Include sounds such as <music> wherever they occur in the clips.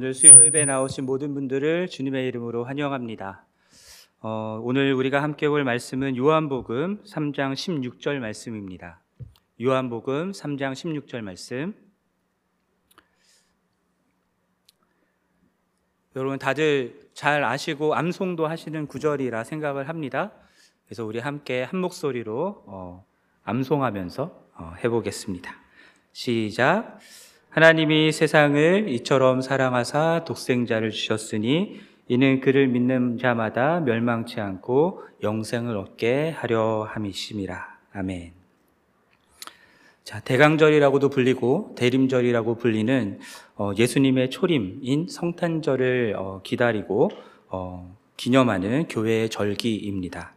오늘 수요 예배 나오신 모든 분들을 주님의 이름으로 환영합니다. 어, 오늘 우리가 함께 볼 말씀은 요한복음 3장 16절 말씀입니다. 요한복음 3장 16절 말씀. 여러분 다들 잘 아시고 암송도 하시는 구절이라 생각을 합니다. 그래서 우리 함께 한 목소리로 어, 암송하면서 어, 해보겠습니다. 시작. 하나님이 세상을 이처럼 사랑하사 독생자를 주셨으니 이는 그를 믿는 자마다 멸망치 않고 영생을 얻게 하려 함이심이라. 아멘. 자, 대강절이라고도 불리고 대림절이라고 불리는 어, 예수님의 초림인 성탄절을 어, 기다리고 어, 기념하는 교회의 절기입니다.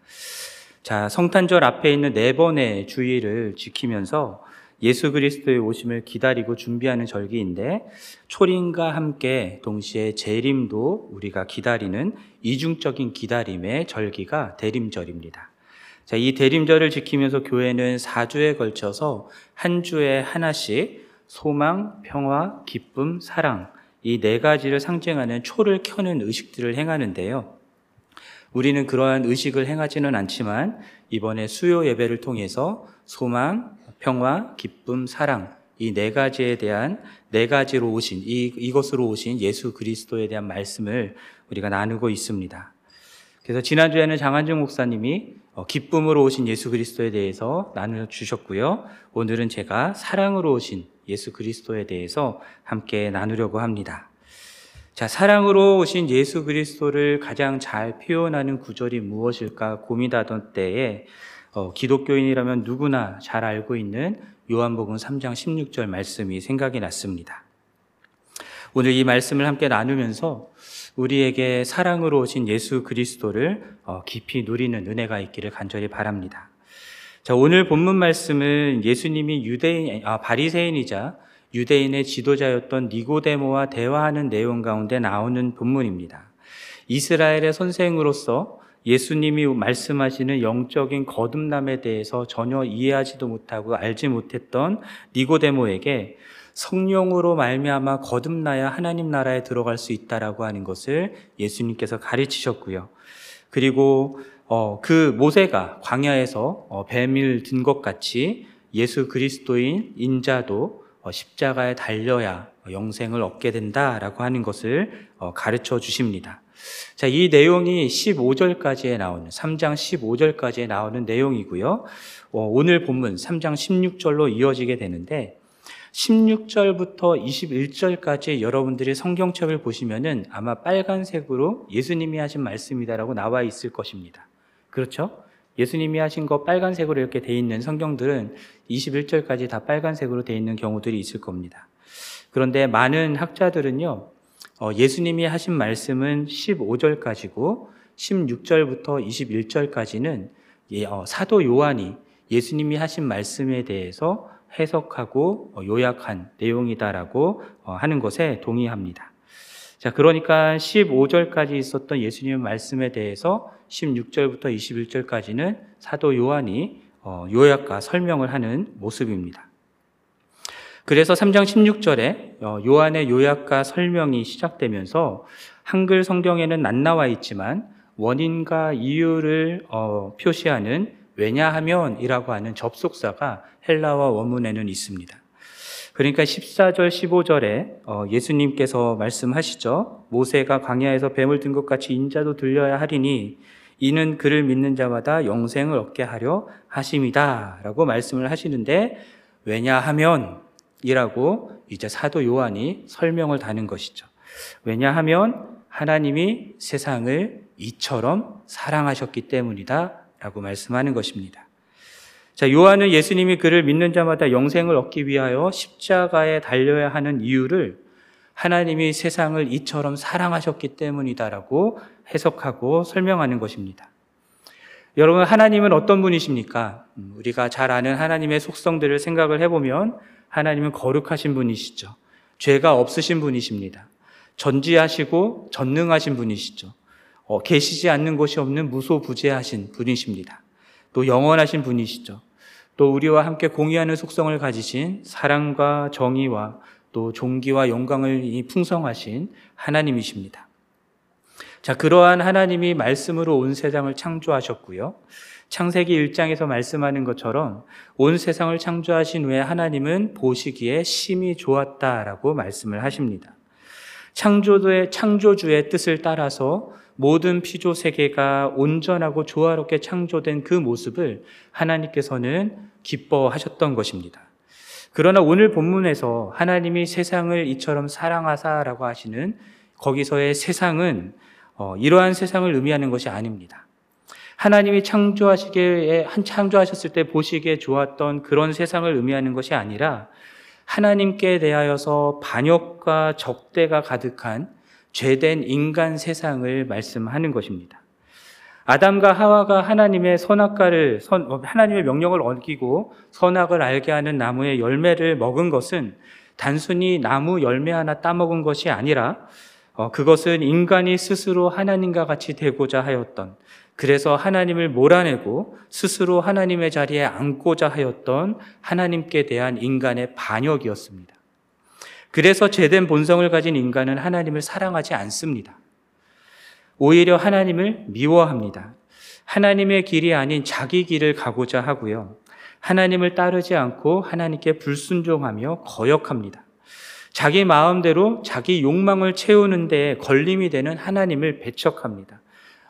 자, 성탄절 앞에 있는 네 번의 주의를 지키면서 예수 그리스도의 오심을 기다리고 준비하는 절기인데 초림과 함께 동시에 재림도 우리가 기다리는 이중적인 기다림의 절기가 대림절입니다. 자, 이 대림절을 지키면서 교회는 4주에 걸쳐서 한 주에 하나씩 소망, 평화, 기쁨, 사랑 이 네 가지를 상징하는 초를 켜는 의식들을 행하는데요. 우리는 그러한 의식을 행하지는 않지만 이번에 수요 예배를 통해서 소망, 평화, 기쁨, 사랑 이 네 가지에 대한 네 가지로 오신 이 이것으로 오신 예수 그리스도에 대한 말씀을 우리가 나누고 있습니다. 그래서 지난주에는 장한중 목사님이 어, 기쁨으로 오신 예수 그리스도에 대해서 나누어 주셨고요. 오늘은 제가 사랑으로 오신 예수 그리스도에 대해서 함께 나누려고 합니다. 자, 사랑으로 오신 예수 그리스도를 가장 잘 표현하는 구절이 무엇일까 고민하던 때에 어, 기독교인이라면 누구나 잘 알고 있는 요한복음 3장 16절 말씀이 생각이 났습니다. 오늘 이 말씀을 함께 나누면서 우리에게 사랑으로 오신 예수 그리스도를 어, 깊이 누리는 은혜가 있기를 간절히 바랍니다. 자, 오늘 본문 말씀은 예수님이 유대인, 아, 바리새인이자 유대인의 지도자였던 니고데모와 대화하는 내용 가운데 나오는 본문입니다. 이스라엘의 선생으로서 예수님이 말씀하시는 영적인 거듭남에 대해서 전혀 이해하지도 못하고 알지 못했던 니고데모에게 성령으로 말미암아 거듭나야 하나님 나라에 들어갈 수 있다라고 하는 것을 예수님께서 가르치셨고요. 그리고 어, 그 모세가 광야에서 어, 뱀을 든 것 같이 예수 그리스도인 인자도 어, 십자가에 달려야 영생을 얻게 된다라고 하는 것을 어, 가르쳐 주십니다. 자, 이 내용이 15절까지에 나오는, 3장 15절까지에 나오는 내용이고요. 어, 오늘 본문 3장 16절로 이어지게 되는데, 16절부터 21절까지 여러분들이 성경책을 보시면은 아마 빨간색으로 예수님이 하신 말씀이다라고 나와 있을 것입니다. 그렇죠? 예수님이 하신 거 빨간색으로 이렇게 돼 있는 성경들은 21절까지 다 빨간색으로 돼 있는 경우들이 있을 겁니다. 그런데 많은 학자들은요, 어, 예수님이 하신 말씀은 15절까지고 16절부터 21절까지는 예, 어, 사도 요한이 예수님이 하신 말씀에 대해서 해석하고 어, 요약한 내용이다라고 하는 것에 동의합니다. 자, 그러니까 15절까지 있었던 예수님의 말씀에 대해서 16절부터 21절까지는 사도 요한이 요약과 설명을 하는 모습입니다. 그래서 3장 16절에 어, 요한의 요약과 설명이 시작되면서 한글 성경에는 안 나와 있지만 원인과 이유를 어, 표시하는 왜냐하면이라고 하는 접속사가 헬라와 원문에는 있습니다. 그러니까 14절, 15절에 어, 예수님께서 말씀하시죠. 모세가 광야에서 뱀을 든 것 같이 인자도 들려야 하리니 이는 그를 믿는 자마다 영생을 얻게 하려 하심이다. 라고 말씀을 하시는데 왜냐하면 이라고 이제 사도 요한이 설명을 다는 것이죠. 왜냐하면 하나님이 세상을 이처럼 사랑하셨기 때문이다 라고 말씀하는 것입니다. 자, 요한은 예수님이 그를 믿는 자마다 영생을 얻기 위하여 십자가에 달려야 하는 이유를 하나님이 세상을 이처럼 사랑하셨기 때문이다라고 해석하고 설명하는 것입니다. 여러분, 하나님은 어떤 분이십니까? 음, 우리가 잘 아는 하나님의 속성들을 생각을 해보면 하나님은 거룩하신 분이시죠. 죄가 없으신 분이십니다. 전지하시고 전능하신 분이시죠. 어, 계시지 않는 곳이 없는 무소부재하신 분이십니다. 또 영원하신 분이시죠. 또 우리와 함께 공유하는 속성을 가지신 사랑과 정의와 또 종기와 영광을 이 풍성하신 하나님이십니다. 자, 그러한 하나님이 말씀으로 온 세상을 창조하셨고요. 창세기 1장에서 말씀하는 것처럼 온 세상을 창조하신 후에 하나님은 보시기에 심히 좋았다라고 말씀을 하십니다. 창조주의, 창조주의 뜻을 따라서 모든 피조 세계가 온전하고 조화롭게 창조된 그 모습을 하나님께서는 기뻐하셨던 것입니다. 그러나 오늘 본문에서 하나님이 세상을 이처럼 사랑하사라고 하시는 거기서의 세상은 어, 이러한 세상을 의미하는 것이 아닙니다. 하나님이 창조하시기에 한 창조하셨을 때 보시기에 좋았던 그런 세상을 의미하는 것이 아니라 하나님께 대하여서 반역과 적대가 가득한 죄된 인간 세상을 말씀하는 것입니다. 아담과 하와가 하나님의 선악과를 하나님의 명령을 어기고 선악을 알게 하는 나무의 열매를 먹은 것은 단순히 나무 열매 하나 따먹은 것이 아니라 어, 그것은 인간이 스스로 하나님과 같이 되고자 하였던 그래서 하나님을 몰아내고 스스로 하나님의 자리에 앉고자 하였던 하나님께 대한 인간의 반역이었습니다. 그래서 제된 본성을 가진 인간은 하나님을 사랑하지 않습니다. 오히려 하나님을 미워합니다. 하나님의 길이 아닌 자기 길을 가고자 하고요. 하나님을 따르지 않고 하나님께 불순종하며 거역합니다. 자기 마음대로 자기 욕망을 채우는 데 걸림이 되는 하나님을 배척합니다.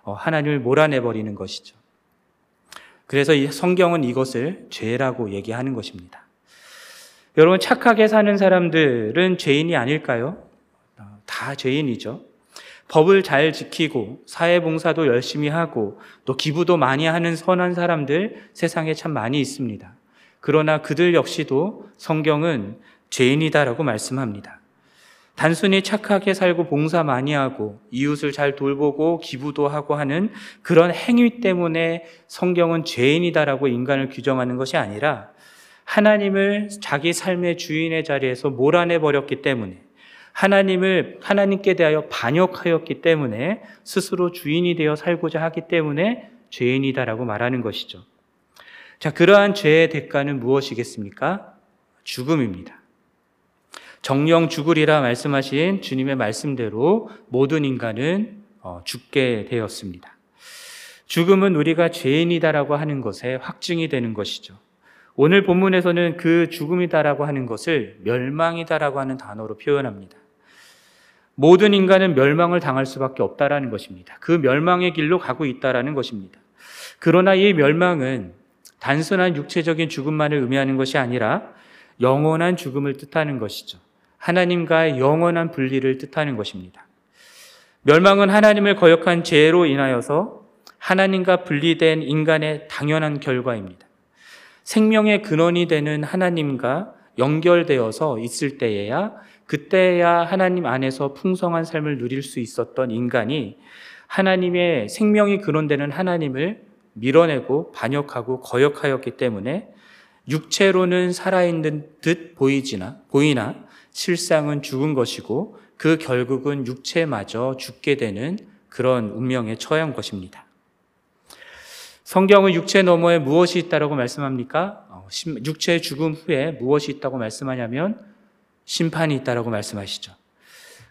어, 하나님을 몰아내버리는 것이죠. 그래서 성경은 이것을 죄라고 얘기하는 것입니다. 여러분, 착하게 사는 사람들은 죄인이 아닐까요? 어, 다 죄인이죠. 법을 잘 지키고 사회봉사도 열심히 하고 또 기부도 많이 하는 선한 사람들 세상에 참 많이 있습니다. 그러나 그들 역시도 성경은 죄인이다라고 말씀합니다. 단순히 착하게 살고 봉사 많이 하고 이웃을 잘 돌보고 기부도 하고 하는 그런 행위 때문에 성경은 죄인이다라고 인간을 규정하는 것이 아니라 하나님을 자기 삶의 주인의 자리에서 몰아내 버렸기 때문에 하나님을 하나님께 대하여 반역하였기 때문에 스스로 주인이 되어 살고자 하기 때문에 죄인이다라고 말하는 것이죠. 자, 그러한 죄의 대가는 무엇이겠습니까? 죽음입니다. 정령 죽으리라 말씀하신 주님의 말씀대로 모든 인간은 어, 죽게 되었습니다. 죽음은 우리가 죄인이다라고 하는 것에 확증이 되는 것이죠. 오늘 본문에서는 그 죽음이다라고 하는 것을 멸망이다라고 하는 단어로 표현합니다. 모든 인간은 멸망을 당할 수밖에 없다라는 것입니다. 그 멸망의 길로 가고 있다라는 것입니다. 그러나 이 멸망은 단순한 육체적인 죽음만을 의미하는 것이 아니라 영원한 죽음을 뜻하는 것이죠. 하나님과의 영원한 분리를 뜻하는 것입니다. 멸망은 하나님을 거역한 죄로 인하여서 하나님과 분리된 인간의 당연한 결과입니다. 생명의 근원이 되는 하나님과 연결되어서 있을 때에야 그때야 하나님 안에서 풍성한 삶을 누릴 수 있었던 인간이 하나님의 생명이 근원되는 하나님을 밀어내고 반역하고 거역하였기 때문에 육체로는 살아있는 듯 보이지나 보이나 실상은 죽은 것이고 그 결국은 육체마저 죽게 되는 그런 운명에 처한 것입니다. 성경은 육체 너머에 무엇이 있다고 말씀합니까? 어, 육체 죽음 후에 무엇이 있다고 말씀하냐면 심판이 있다고 말씀하시죠.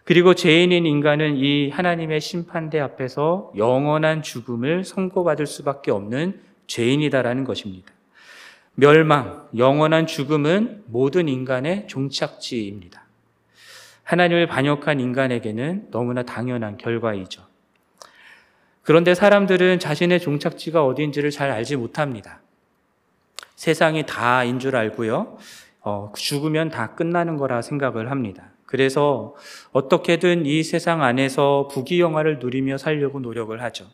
그리고 죄인인 인간은 이 하나님의 심판대 앞에서 영원한 죽음을 선고받을 수밖에 없는 죄인이다라는 것입니다. 멸망, 영원한 죽음은 모든 인간의 종착지입니다. 하나님을 반역한 인간에게는 너무나 당연한 결과이죠. 그런데 사람들은 자신의 종착지가 어디인지를 잘 알지 못합니다. 세상이 다인 줄 알고요. 어, 죽으면 다 끝나는 거라 생각을 합니다. 그래서 어떻게든 이 세상 안에서 부귀영화를 누리며 살려고 노력을 하죠.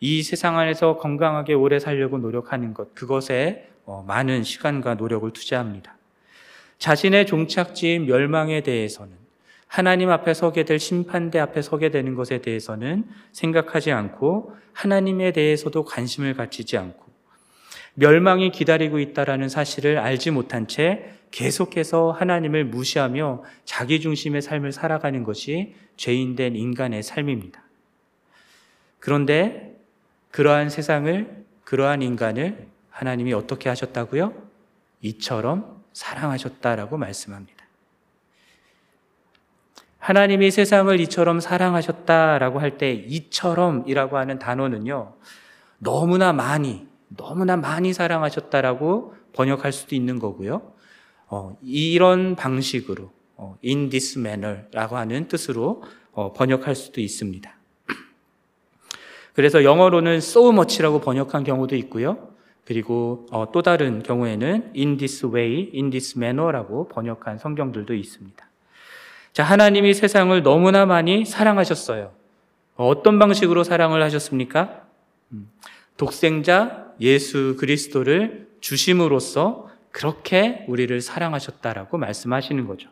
이 세상 안에서 건강하게 오래 살려고 노력하는 것, 그것에 어, 많은 시간과 노력을 투자합니다. 자신의 종착지인 멸망에 대해서는 하나님 앞에 서게 될 심판대 앞에 서게 되는 것에 대해서는 생각하지 않고 하나님에 대해서도 관심을 갖지지 않고 멸망이 기다리고 있다라는 사실을 알지 못한 채 계속해서 하나님을 무시하며 자기 중심의 삶을 살아가는 것이 죄인된 인간의 삶입니다. 그런데 그러한 세상을 그러한 인간을 하나님이 어떻게 하셨다고요? 이처럼 사랑하셨다라고 말씀합니다. 하나님이 세상을 이처럼 사랑하셨다라고 할 때 이처럼이라고 하는 단어는요. 너무나 많이 너무나 많이 사랑하셨다라고 번역할 수도 있는 거고요. 어, 이런 방식으로 어, in this manner라고 하는 뜻으로 어, 번역할 수도 있습니다. <clears throat> 그래서 영어로는 so much라고 번역한 경우도 있고요. 그리고 어, 또 다른 경우에는 in this way, in this manner라고 번역한 성경들도 있습니다. 자, 하나님이 세상을 너무나 많이 사랑하셨어요. 어떤 방식으로 사랑을 하셨습니까? 음, 독생자 예수 그리스도를 주심으로써 그렇게 우리를 사랑하셨다라고 말씀하시는 거죠.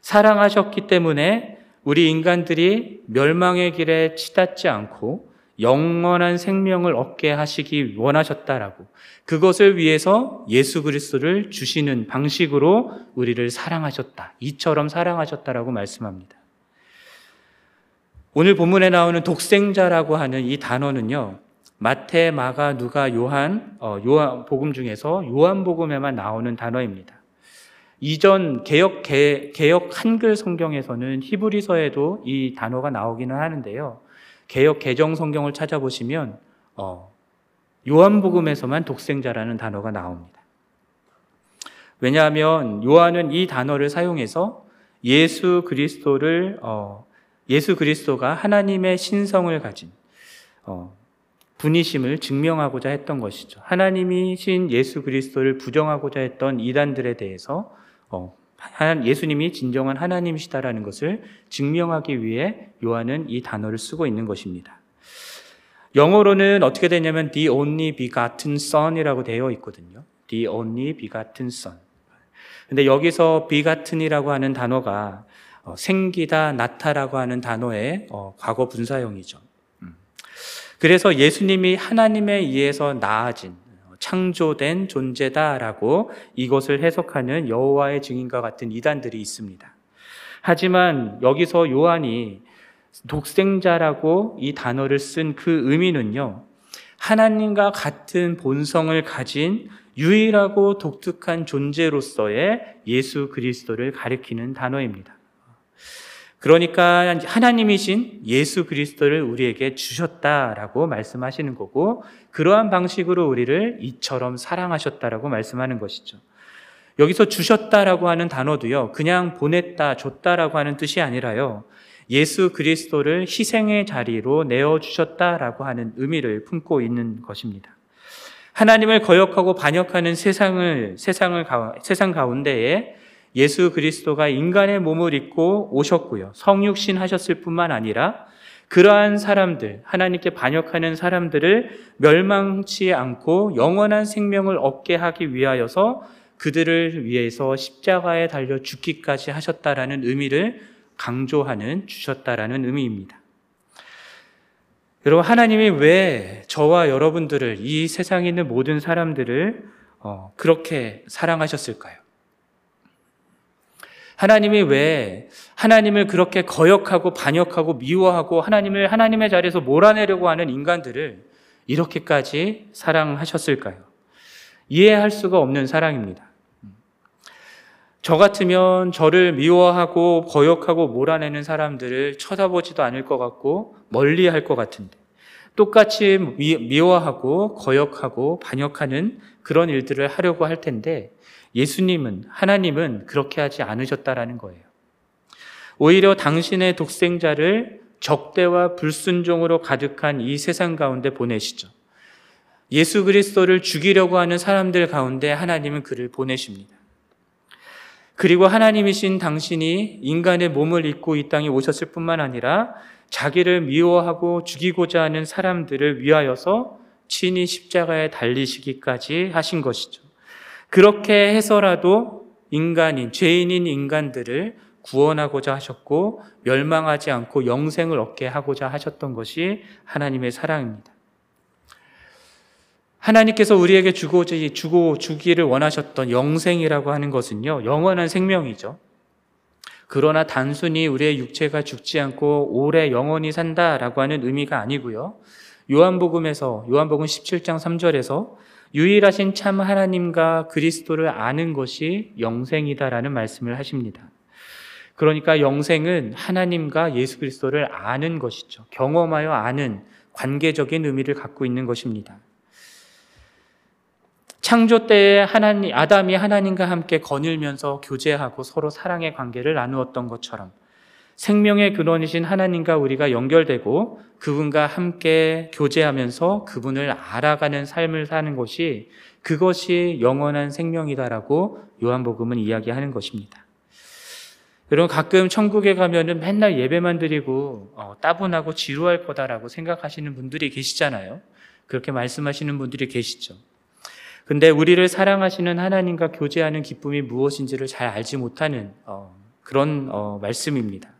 사랑하셨기 때문에 우리 인간들이 멸망의 길에 치닫지 않고 영원한 생명을 얻게 하시기 원하셨다라고 그것을 위해서 예수 그리스도를 주시는 방식으로 우리를 사랑하셨다. 이처럼 사랑하셨다라고 말씀합니다. 오늘 본문에 나오는 독생자라고 하는 이 단어는요. 마태, 마가, 누가, 요한, 어, 요한 복음 중에서 요한 복음에만 나오는 단어입니다. 이전 개혁 개, 개혁 한글 성경에서는 히브리서에도 이 단어가 나오기는 하는데요. 개혁 개정 성경을 찾아보시면 어, 요한복음에서만 독생자라는 단어가 나옵니다. 왜냐하면 요한은 이 단어를 사용해서 예수 그리스도를 어, 예수 그리스도가 하나님의 신성을 가진 어, 분이심을 증명하고자 했던 것이죠. 하나님이신 예수 그리스도를 부정하고자 했던 이단들에 대해서 어, 예수님이 진정한 하나님이시다라는 것을 증명하기 위해 요한은 이 단어를 쓰고 있는 것입니다. 영어로는 어떻게 되냐면 the only begotten son이라고 되어 있거든요. the only begotten son. 근데 여기서 begotten이라고 하는 단어가 어, 생기다, 나타라고 하는 단어의 어, 과거 분사형이죠. 음. 그래서 예수님이 하나님에 의해서 나아진 창조된 존재다라고 이것을 해석하는 여호와의 증인과 같은 이단들이 있습니다. 하지만 여기서 요한이 독생자라고 이 단어를 쓴 그 의미는요. 하나님과 같은 본성을 가진 유일하고 독특한 존재로서의 예수 그리스도를 가리키는 단어입니다. 그러니까 하나님이신 예수 그리스도를 우리에게 주셨다라고 말씀하시는 거고 그러한 방식으로 우리를 이처럼 사랑하셨다라고 말씀하는 것이죠. 여기서 주셨다라고 하는 단어도요. 그냥 보냈다, 줬다라고 하는 뜻이 아니라요. 예수 그리스도를 희생의 자리로 내어 주셨다라고 하는 의미를 품고 있는 것입니다. 하나님을 거역하고 반역하는 세상을 세상을 세상 가운데에 예수 그리스도가 인간의 몸을 입고 오셨고요. 성육신 하셨을 뿐만 아니라 그러한 사람들, 하나님께 반역하는 사람들을 멸망치 않고 영원한 생명을 얻게 하기 위하여서 그들을 위해서 십자가에 달려 죽기까지 하셨다라는 의미를 강조하는 주셨다라는 의미입니다. 여러분, 하나님이 왜 저와 여러분들을 이 세상에 있는 모든 사람들을 어, 그렇게 사랑하셨을까요? 하나님이 왜 하나님을 그렇게 거역하고 반역하고 미워하고 하나님을 하나님의 자리에서 몰아내려고 하는 인간들을 이렇게까지 사랑하셨을까요? 이해할 수가 없는 사랑입니다. 저 같으면 저를 미워하고 거역하고 몰아내는 사람들을 쳐다보지도 않을 것 같고 멀리 할 것 같은데 똑같이 미 워하고 거역하고 반역하는 그런 일들을 하려고 할 텐데 예수님은, 하나님은 그렇게 하지 않으셨다라는 거예요. 오히려 당신의 독생자를 적대와 불순종으로 가득한 이 세상 가운데 보내시죠. 예수 그리스도를 죽이려고 하는 사람들 가운데 하나님은 그를 보내십니다. 그리고 하나님이신 당신이 인간의 몸을 입고 이 땅에 오셨을 뿐만 아니라 자기를 미워하고 죽이고자 하는 사람들을 위하여서 친히 십자가에 달리시기까지 하신 것이죠. 그렇게 해서라도 인간인, 죄인인 인간들을 구원하고자 하셨고 멸망하지 않고 영생을 얻게 하고자 하셨던 것이 하나님의 사랑입니다. 하나님께서 우리에게 주고, 주고 주기를 원하셨던 영생이라고 하는 것은요, 영원한 생명이죠. 그러나 단순히 우리의 육체가 죽지 않고 오래 영원히 산다라고 하는 의미가 아니고요. 요한복음에서, 요한복음 17장 3절에서 유일하신 참 하나님과 그리스도를 아는 것이 영생이다라는 말씀을 하십니다. 그러니까 영생은 하나님과 예수 그리스도를 아는 것이죠. 경험하여 아는 관계적인 의미를 갖고 있는 것입니다. 창조 때에 하나님, 아담이 하나님과 함께 거닐면서 교제하고 서로 사랑의 관계를 나누었던 것처럼 생명의 근원이신 하나님과 우리가 연결되고 그분과 함께 교제하면서 그분을 알아가는 삶을 사는 것이 그것이 영원한 생명이다라고 요한복음은 이야기하는 것입니다. 여러분 가끔 천국에 가면은 맨날 예배만 드리고 어, 따분하고 지루할 거다라고 생각하시는 분들이 계시잖아요. 그렇게 말씀하시는 분들이 계시죠. 근데 우리를 사랑하시는 하나님과 교제하는 기쁨이 무엇인지를 잘 알지 못하는 어, 그런 어, 말씀입니다.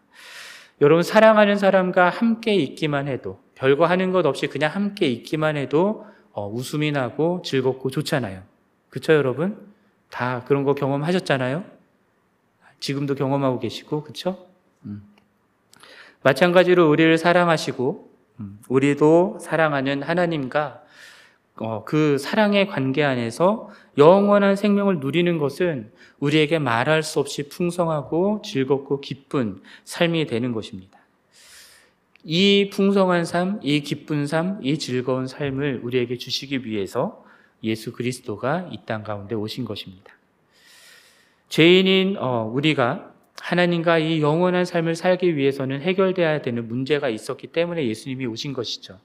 여러분 사랑하는 사람과 함께 있기만 해도 별거 하는 것 없이 그냥 함께 있기만 해도 어, 웃음이 나고 즐겁고 좋잖아요. 그쵸 여러분? 다 그런 거 경험하셨잖아요. 지금도 경험하고 계시고 그쵸? 음. 마찬가지로 우리를 사랑하시고 음, 우리도 사랑하는 하나님과 어, 그 사랑의 관계 안에서 영원한 생명을 누리는 것은 우리에게 말할 수 없이 풍성하고 즐겁고 기쁜 삶이 되는 것입니다. 이 풍성한 삶, 이 기쁜 삶, 이 즐거운 삶을 우리에게 주시기 위해서 예수 그리스도가 이 땅 가운데 오신 것입니다. 죄인인 어, 우리가 하나님과 이 영원한 삶을 살기 위해서는 해결돼야 되는 문제가 있었기 때문에 예수님이 오신 것이죠.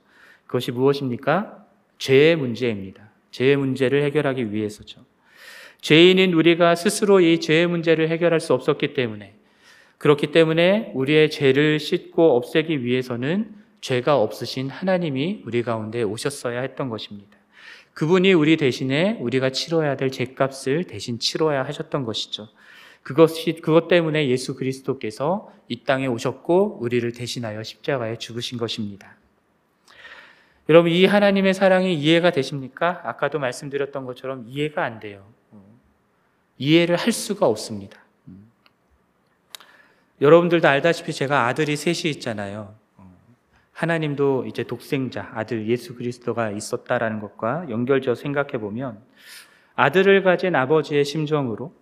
그것이 무엇입니까? 죄의 문제입니다. 죄의 문제를 해결하기 위해서죠. 죄인인 우리가 스스로 이 죄의 문제를 해결할 수 없었기 때문에 그렇기 때문에 우리의 죄를 씻고 없애기 위해서는 죄가 없으신 하나님이 우리 가운데 오셨어야 했던 것입니다. 그분이 우리 대신에 우리가 치러야 될 죄값을 대신 치러야 하셨던 것이죠. 그것이 그것 때문에 예수 그리스도께서 이 땅에 오셨고 우리를 대신하여 십자가에 죽으신 것입니다. 여러분 이 하나님의 사랑이 이해가 되십니까? 아까도 말씀드렸던 것처럼 이해가 안 돼요. 이해를 할 수가 없습니다. 여러분들도 알다시피 제가 아들이 셋이 있잖아요. 하나님도 이제 독생자 아들 예수 그리스도가 있었다라는 것과 연결지어 생각해 보면 아들을 가진 아버지의 심정으로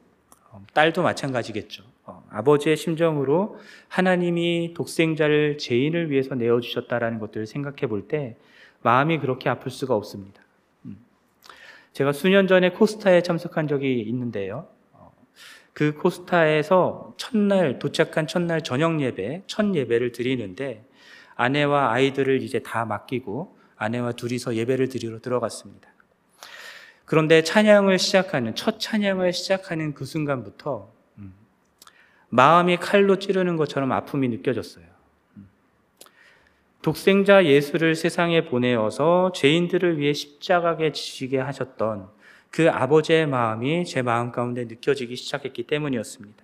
어, 딸도 마찬가지겠죠. 어, 아버지의 심정으로 하나님이 독생자를 죄인을 위해서 내어 주셨다라는 것들을 생각해 볼 때 마음이 그렇게 아플 수가 없습니다. 음. 제가 수년 전에 코스타에 참석한 적이 있는데요. 어, 그 코스타에서 첫날 도착한 첫날 저녁 예배, 첫 예배를 드리는데 아내와 아이들을 이제 다 맡기고 아내와 둘이서 예배를 드리러 들어갔습니다. 그런데 찬양을 시작하는 첫 찬양을 시작하는 그 순간부터 음, 마음이 칼로 찌르는 것처럼 아픔이 느껴졌어요. 독생자 예수를 세상에 보내어서 죄인들을 위해 십자가에 지시게 하셨던 그 아버지의 마음이 제 마음 가운데 느껴지기 시작했기 때문이었습니다.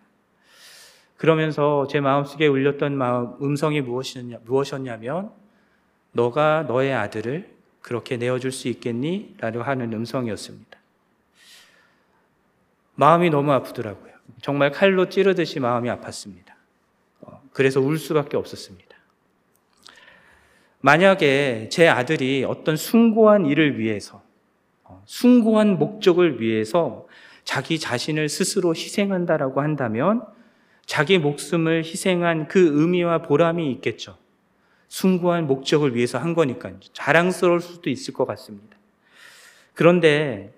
그러면서 제 마음속에 울렸던 마음, 음성이 무엇이었냐, 무엇이었냐면 너가 너의 아들을 그렇게 내어줄 수 있겠니? 라고 하는 음성이었습니다. 마음이 너무 아프더라고요. 정말 칼로 찌르듯이 마음이 아팠습니다. 어, 그래서 울 수밖에 없었습니다. 만약에 제 아들이 어떤 숭고한 일을 위해서, 어, 숭고한 목적을 위해서 자기 자신을 스스로 희생한다라고 한다면 자기 목숨을 희생한 그 의미와 보람이 있겠죠. 숭고한 목적을 위해서 한 거니까요. 자랑스러울 수도 있을 것 같습니다. 그런데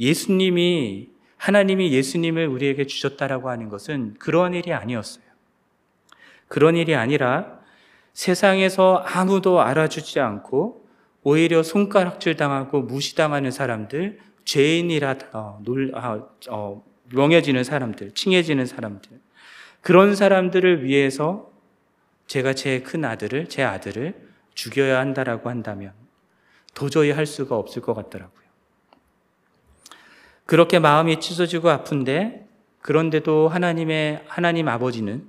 예수님이 하나님이 예수님을 우리에게 주셨다라고 하는 것은 그런 일이 아니었어요. 그런 일이 아니라 세상에서 아무도 알아주지 않고 오히려 손가락질 당하고 무시당하는 사람들, 죄인이라 어, 놀, 아, 어, 명해지는 사람들, 칭해지는 사람들, 그런 사람들을 위해서 제가 제 큰 아들을, 제 아들을 죽여야 한다라고 한다면 도저히 할 수가 없을 것 같더라고요. 그렇게 마음이 찢어지고 아픈데 그런데도 하나님의 하나님 아버지는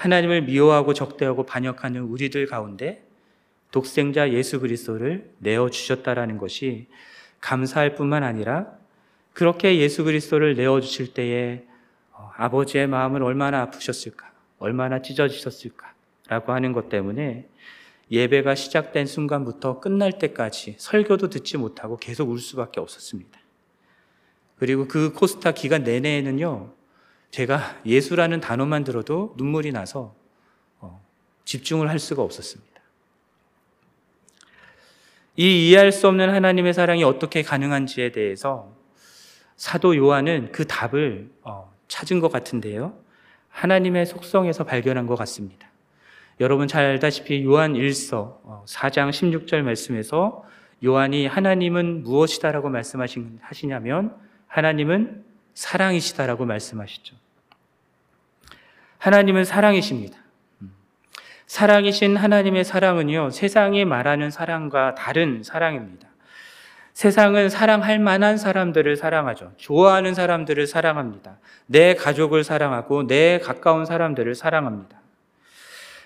하나님을 미워하고 적대하고 반역하는 우리들 가운데 독생자 예수 그리스도를 내어 주셨다라는 것이 감사할 뿐만 아니라 그렇게 예수 그리스도를 내어 주실 때에 어, 아버지의 마음을 얼마나 아프셨을까, 얼마나 찢어지셨을까라고 하는 것 때문에 예배가 시작된 순간부터 끝날 때까지 설교도 듣지 못하고 계속 울 수밖에 없었습니다. 그리고 그 코스타 기간 내내에는요, 제가 예수라는 단어만 들어도 눈물이 나서 어, 집중을 할 수가 없었습니다. 이 이해할 수 없는 하나님의 사랑이 어떻게 가능한지에 대해서 사도 요한은 그 답을 어, 찾은 것 같은데요. 하나님의 속성에서 발견한 것 같습니다. 여러분 잘 알다시피 요한 1서 4장 16절 말씀에서 요한이 하나님은 무엇이다라고 말씀하시냐면 하나님은 사랑이시다라고 말씀하시죠. 하나님은 사랑이십니다. 사랑이신 하나님의 사랑은요, 세상이 말하는 사랑과 다른 사랑입니다. 세상은 사랑할 만한 사람들을 사랑하죠. 좋아하는 사람들을 사랑합니다. 내 가족을 사랑하고 내 가까운 사람들을 사랑합니다.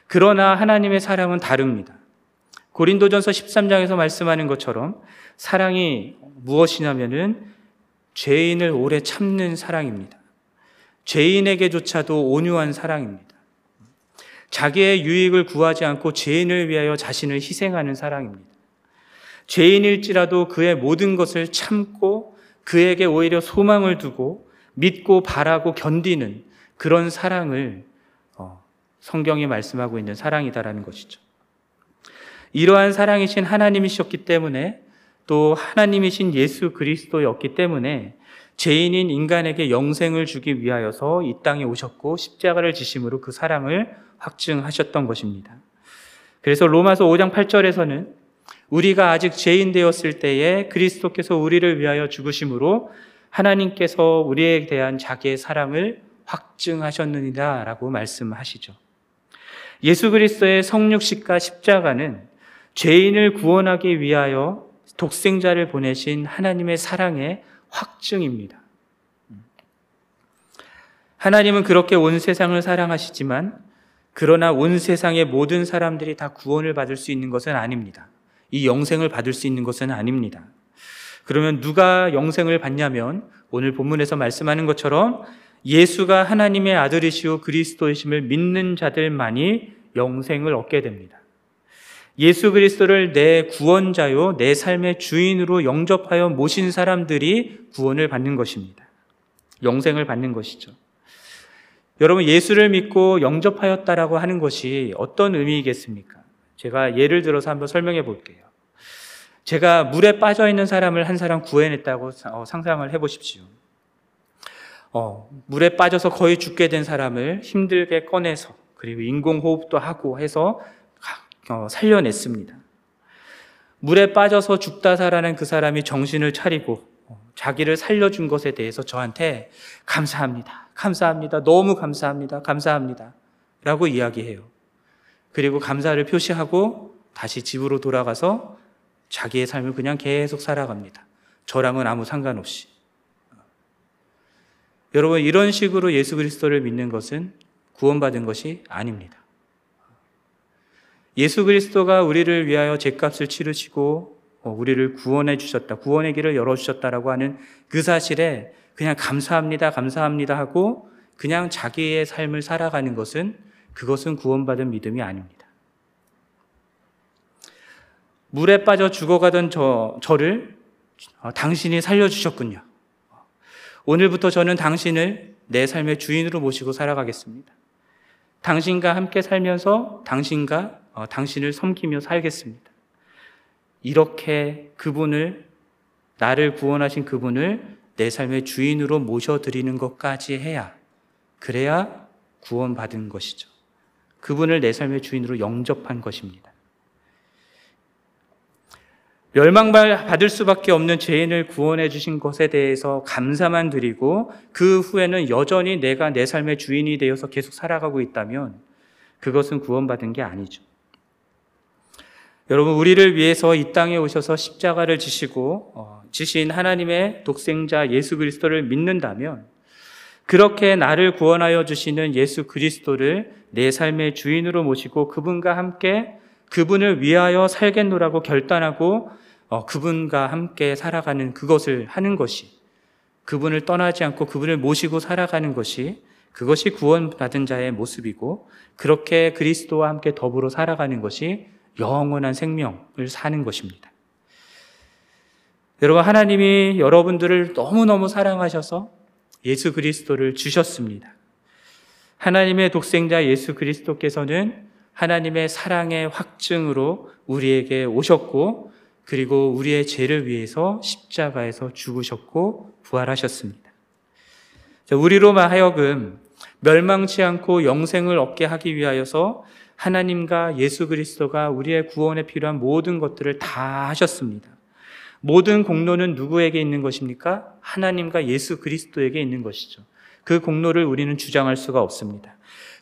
그러나 하나님의 사랑은 다릅니다. 고린도전서 13장에서 말씀하는 것처럼 사랑이 무엇이냐면은 죄인을 오래 참는 사랑입니다. 죄인에게조차도 온유한 사랑입니다. 자기의 유익을 구하지 않고 죄인을 위하여 자신을 희생하는 사랑입니다. 죄인일지라도 그의 모든 것을 참고 그에게 오히려 소망을 두고 믿고 바라고 견디는 그런 사랑을 어, 성경이 말씀하고 있는 사랑이다라는 것이죠. 이러한 사랑이신 하나님이셨기 때문에 또 하나님이신 예수 그리스도였기 때문에 죄인인 인간에게 영생을 주기 위하여서 이 땅에 오셨고 십자가를 지심으로 그 사랑을 확증하셨던 것입니다. 그래서 로마서 5장 8절에서는 우리가 아직 죄인 되었을 때에 그리스도께서 우리를 위하여 죽으심으로 하나님께서 우리에 대한 자기의 사랑을 확증하셨느니라라고 말씀하시죠. 예수 그리스도의 성육식과 십자가는 죄인을 구원하기 위하여 독생자를 보내신 하나님의 사랑의 확증입니다. 하나님은 그렇게 온 세상을 사랑하시지만 그러나 온 세상의 모든 사람들이 다 구원을 받을 수 있는 것은 아닙니다. 이 영생을 받을 수 있는 것은 아닙니다. 그러면 누가 영생을 받냐면 오늘 본문에서 말씀하는 것처럼 예수가 하나님의 아들이시오 그리스도이심을 믿는 자들만이 영생을 얻게 됩니다. 예수 그리스도를 내 구원자요, 내 삶의 주인으로 영접하여 모신 사람들이 구원을 받는 것입니다. 영생을 받는 것이죠. 여러분, 예수를 믿고 영접하였다라고 하는 것이 어떤 의미이겠습니까? 제가 예를 들어서 한번 설명해 볼게요. 제가 물에 빠져 있는 사람을 한 사람 구해냈다고 어, 상상을 해 보십시오. 어, 물에 빠져서 거의 죽게 된 사람을 힘들게 꺼내서 그리고 인공호흡도 하고 해서 어, 살려냈습니다. 물에 빠져서 죽다 살아난 그 사람이 정신을 차리고 어, 자기를 살려준 것에 대해서 저한테 감사합니다. 감사합니다. 너무 감사합니다. 감사합니다. 라고 이야기해요. 그리고 감사를 표시하고 다시 집으로 돌아가서 자기의 삶을 그냥 계속 살아갑니다. 저랑은 아무 상관없이. 여러분, 이런 식으로 예수 그리스도를 믿는 것은 구원받은 것이 아닙니다. 예수 그리스도가 우리를 위하여 죄값을 치르시고 어, 우리를 구원해 주셨다. 구원의 길을 열어 주셨다라고 하는 그 사실에 그냥 감사합니다. 감사합니다 하고 그냥 자기의 삶을 살아가는 것은 그것은 구원받은 믿음이 아닙니다. 물에 빠져 죽어가던 저, 저를 어, 당신이 살려주셨군요. 오늘부터 저는 당신을 내 삶의 주인으로 모시고 살아가겠습니다. 당신과 함께 살면서 당신과 어, 당신을 섬기며 살겠습니다. 이렇게 그분을 나를 구원하신 그분을 내 삶의 주인으로 모셔드리는 것까지 해야 그래야 구원받은 것이죠. 그분을 내 삶의 주인으로 영접한 것입니다. 멸망받을 수밖에 없는 죄인을 구원해 주신 것에 대해서 감사만 드리고 그 후에는 여전히 내가 내 삶의 주인이 되어서 계속 살아가고 있다면 그것은 구원받은 게 아니죠. 여러분, 우리를 위해서 이 땅에 오셔서 십자가를 지시고, 어, 지신 하나님의 독생자 예수 그리스도를 믿는다면, 그렇게 나를 구원하여 주시는 예수 그리스도를 내 삶의 주인으로 모시고 그분과 함께 그분을 위하여 살겠노라고 결단하고 어, 그분과 함께 살아가는 그것을 하는 것이 그분을 떠나지 않고 그분을 모시고 살아가는 것이 그것이 구원받은 자의 모습이고 그렇게 그리스도와 함께 더불어 살아가는 것이 영원한 생명을 사는 것입니다. 여러분, 하나님이 여러분들을 너무너무 사랑하셔서 예수 그리스도를 주셨습니다. 하나님의 독생자 예수 그리스도께서는 하나님의 사랑의 확증으로 우리에게 오셨고 그리고 우리의 죄를 위해서 십자가에서 죽으셨고 부활하셨습니다. 우리로만 하여금 멸망치 않고 영생을 얻게 하기 위하여서 하나님과 예수 그리스도가 우리의 구원에 필요한 모든 것들을 다 하셨습니다. 모든 공로는 누구에게 있는 것입니까? 하나님과 예수 그리스도에게 있는 것이죠. 그 공로를 우리는 주장할 수가 없습니다.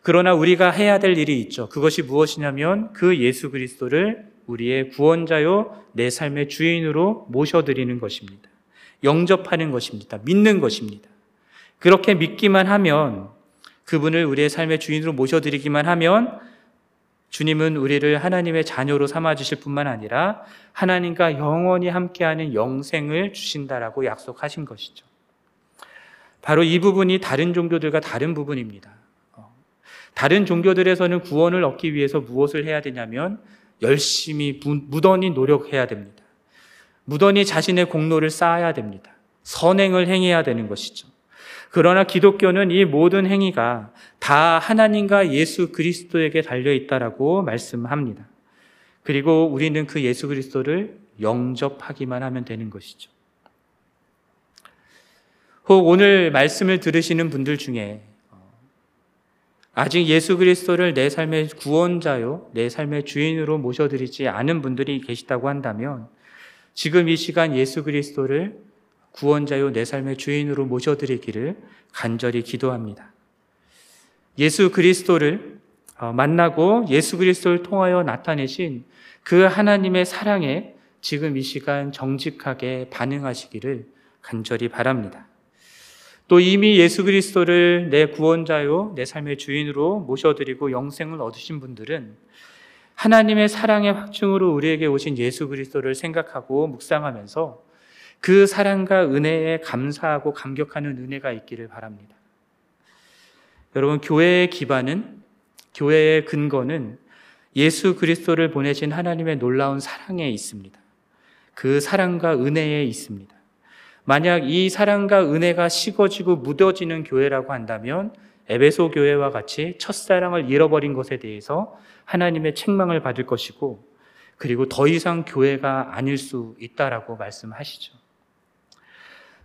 그러나 우리가 해야 될 일이 있죠. 그것이 무엇이냐면 그 예수 그리스도를 우리의 구원자요, 내 삶의 주인으로 모셔드리는 것입니다. 영접하는 것입니다. 믿는 것입니다. 그렇게 믿기만 하면 그분을 우리의 삶의 주인으로 모셔드리기만 하면 주님은 우리를 하나님의 자녀로 삼아 주실 뿐만 아니라 하나님과 영원히 함께하는 영생을 주신다라고 약속하신 것이죠. 바로 이 부분이 다른 종교들과 다른 부분입니다. 어, 다른 종교들에서는 구원을 얻기 위해서 무엇을 해야 되냐면 열심히 무던히 노력해야 됩니다. 무던히 자신의 공로를 쌓아야 됩니다. 선행을 행해야 되는 것이죠. 그러나 기독교는 이 모든 행위가 다 하나님과 예수 그리스도에게 달려 있다라고 말씀합니다. 그리고 우리는 그 예수 그리스도를 영접하기만 하면 되는 것이죠. 혹 오늘 말씀을 들으시는 분들 중에 아직 예수 그리스도를 내 삶의 구원자요, 내 삶의 주인으로 모셔드리지 않은 분들이 계시다고 한다면 지금 이 시간 예수 그리스도를 구원자요 내 삶의 주인으로 모셔드리기를 간절히 기도합니다. 예수 그리스도를 어, 만나고 예수 그리스도를 통하여 나타내신 그 하나님의 사랑에 지금 이 시간 정직하게 반응하시기를 간절히 바랍니다. 또 이미 예수 그리스도를 내 구원자요, 내 삶의 주인으로 모셔드리고 영생을 얻으신 분들은 하나님의 사랑의 확증으로 우리에게 오신 예수 그리스도를 생각하고 묵상하면서 그 사랑과 은혜에 감사하고 감격하는 은혜가 있기를 바랍니다. 여러분, 교회의 기반은, 교회의 근거는 예수 그리스도를 보내신 하나님의 놀라운 사랑에 있습니다. 그 사랑과 은혜에 있습니다. 만약 이 사랑과 은혜가 식어지고 묻어지는 교회라고 한다면 에베소 교회와 같이 첫사랑을 잃어버린 것에 대해서 하나님의 책망을 받을 것이고 그리고 더 이상 교회가 아닐 수 있다라고 말씀하시죠.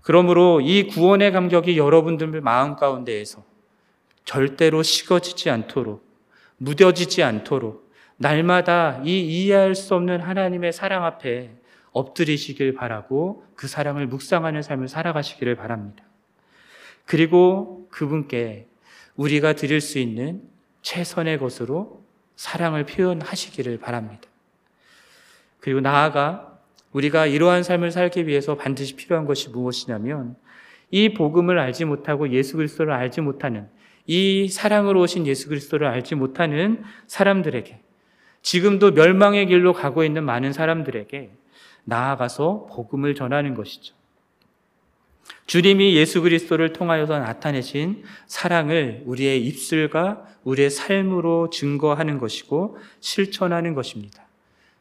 그러므로 이 구원의 감격이 여러분들 마음 가운데에서 절대로 식어지지 않도록 무뎌지지 않도록 날마다 이 이해할 수 없는 하나님의 사랑 앞에 엎드리시길 바라고 그 사랑을 묵상하는 삶을 살아가시기를 바랍니다. 그리고 그분께 우리가 드릴 수 있는 최선의 것으로 사랑을 표현하시기를 바랍니다. 그리고 나아가 우리가 이러한 삶을 살기 위해서 반드시 필요한 것이 무엇이냐면 이 복음을 알지 못하고 예수 그리스도를 알지 못하는 이 사랑으로 오신 예수 그리스도를 알지 못하는 사람들에게 지금도 멸망의 길로 가고 있는 많은 사람들에게 나아가서 복음을 전하는 것이죠. 주님이 예수 그리스도를 통하여서 나타내신 사랑을 우리의 입술과 우리의 삶으로 증거하는 것이고 실천하는 것입니다.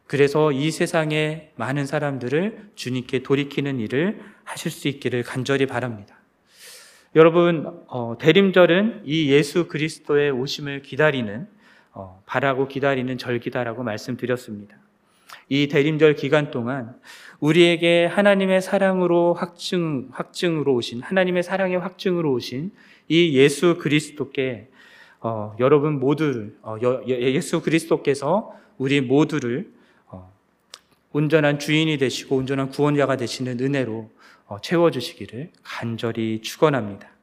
그래서 이 세상의 많은 사람들을 주님께 돌이키는 일을 하실 수 있기를 간절히 바랍니다. 여러분, 어, 대림절은 이 예수 그리스도의 오심을 기다리는, 어, 바라고 기다리는 절기다라고 말씀드렸습니다. 이 대림절 기간 동안 우리에게 하나님의 사랑으로 확증, 확증으로 오신, 하나님의 사랑의 확증으로 오신 이 예수 그리스도께 어, 여러분 모두를, 어, 예수 그리스도께서 우리 모두를 온전한 주인이 되시고 온전한 구원자가 되시는 은혜로 어, 채워주시기를 간절히 축원합니다.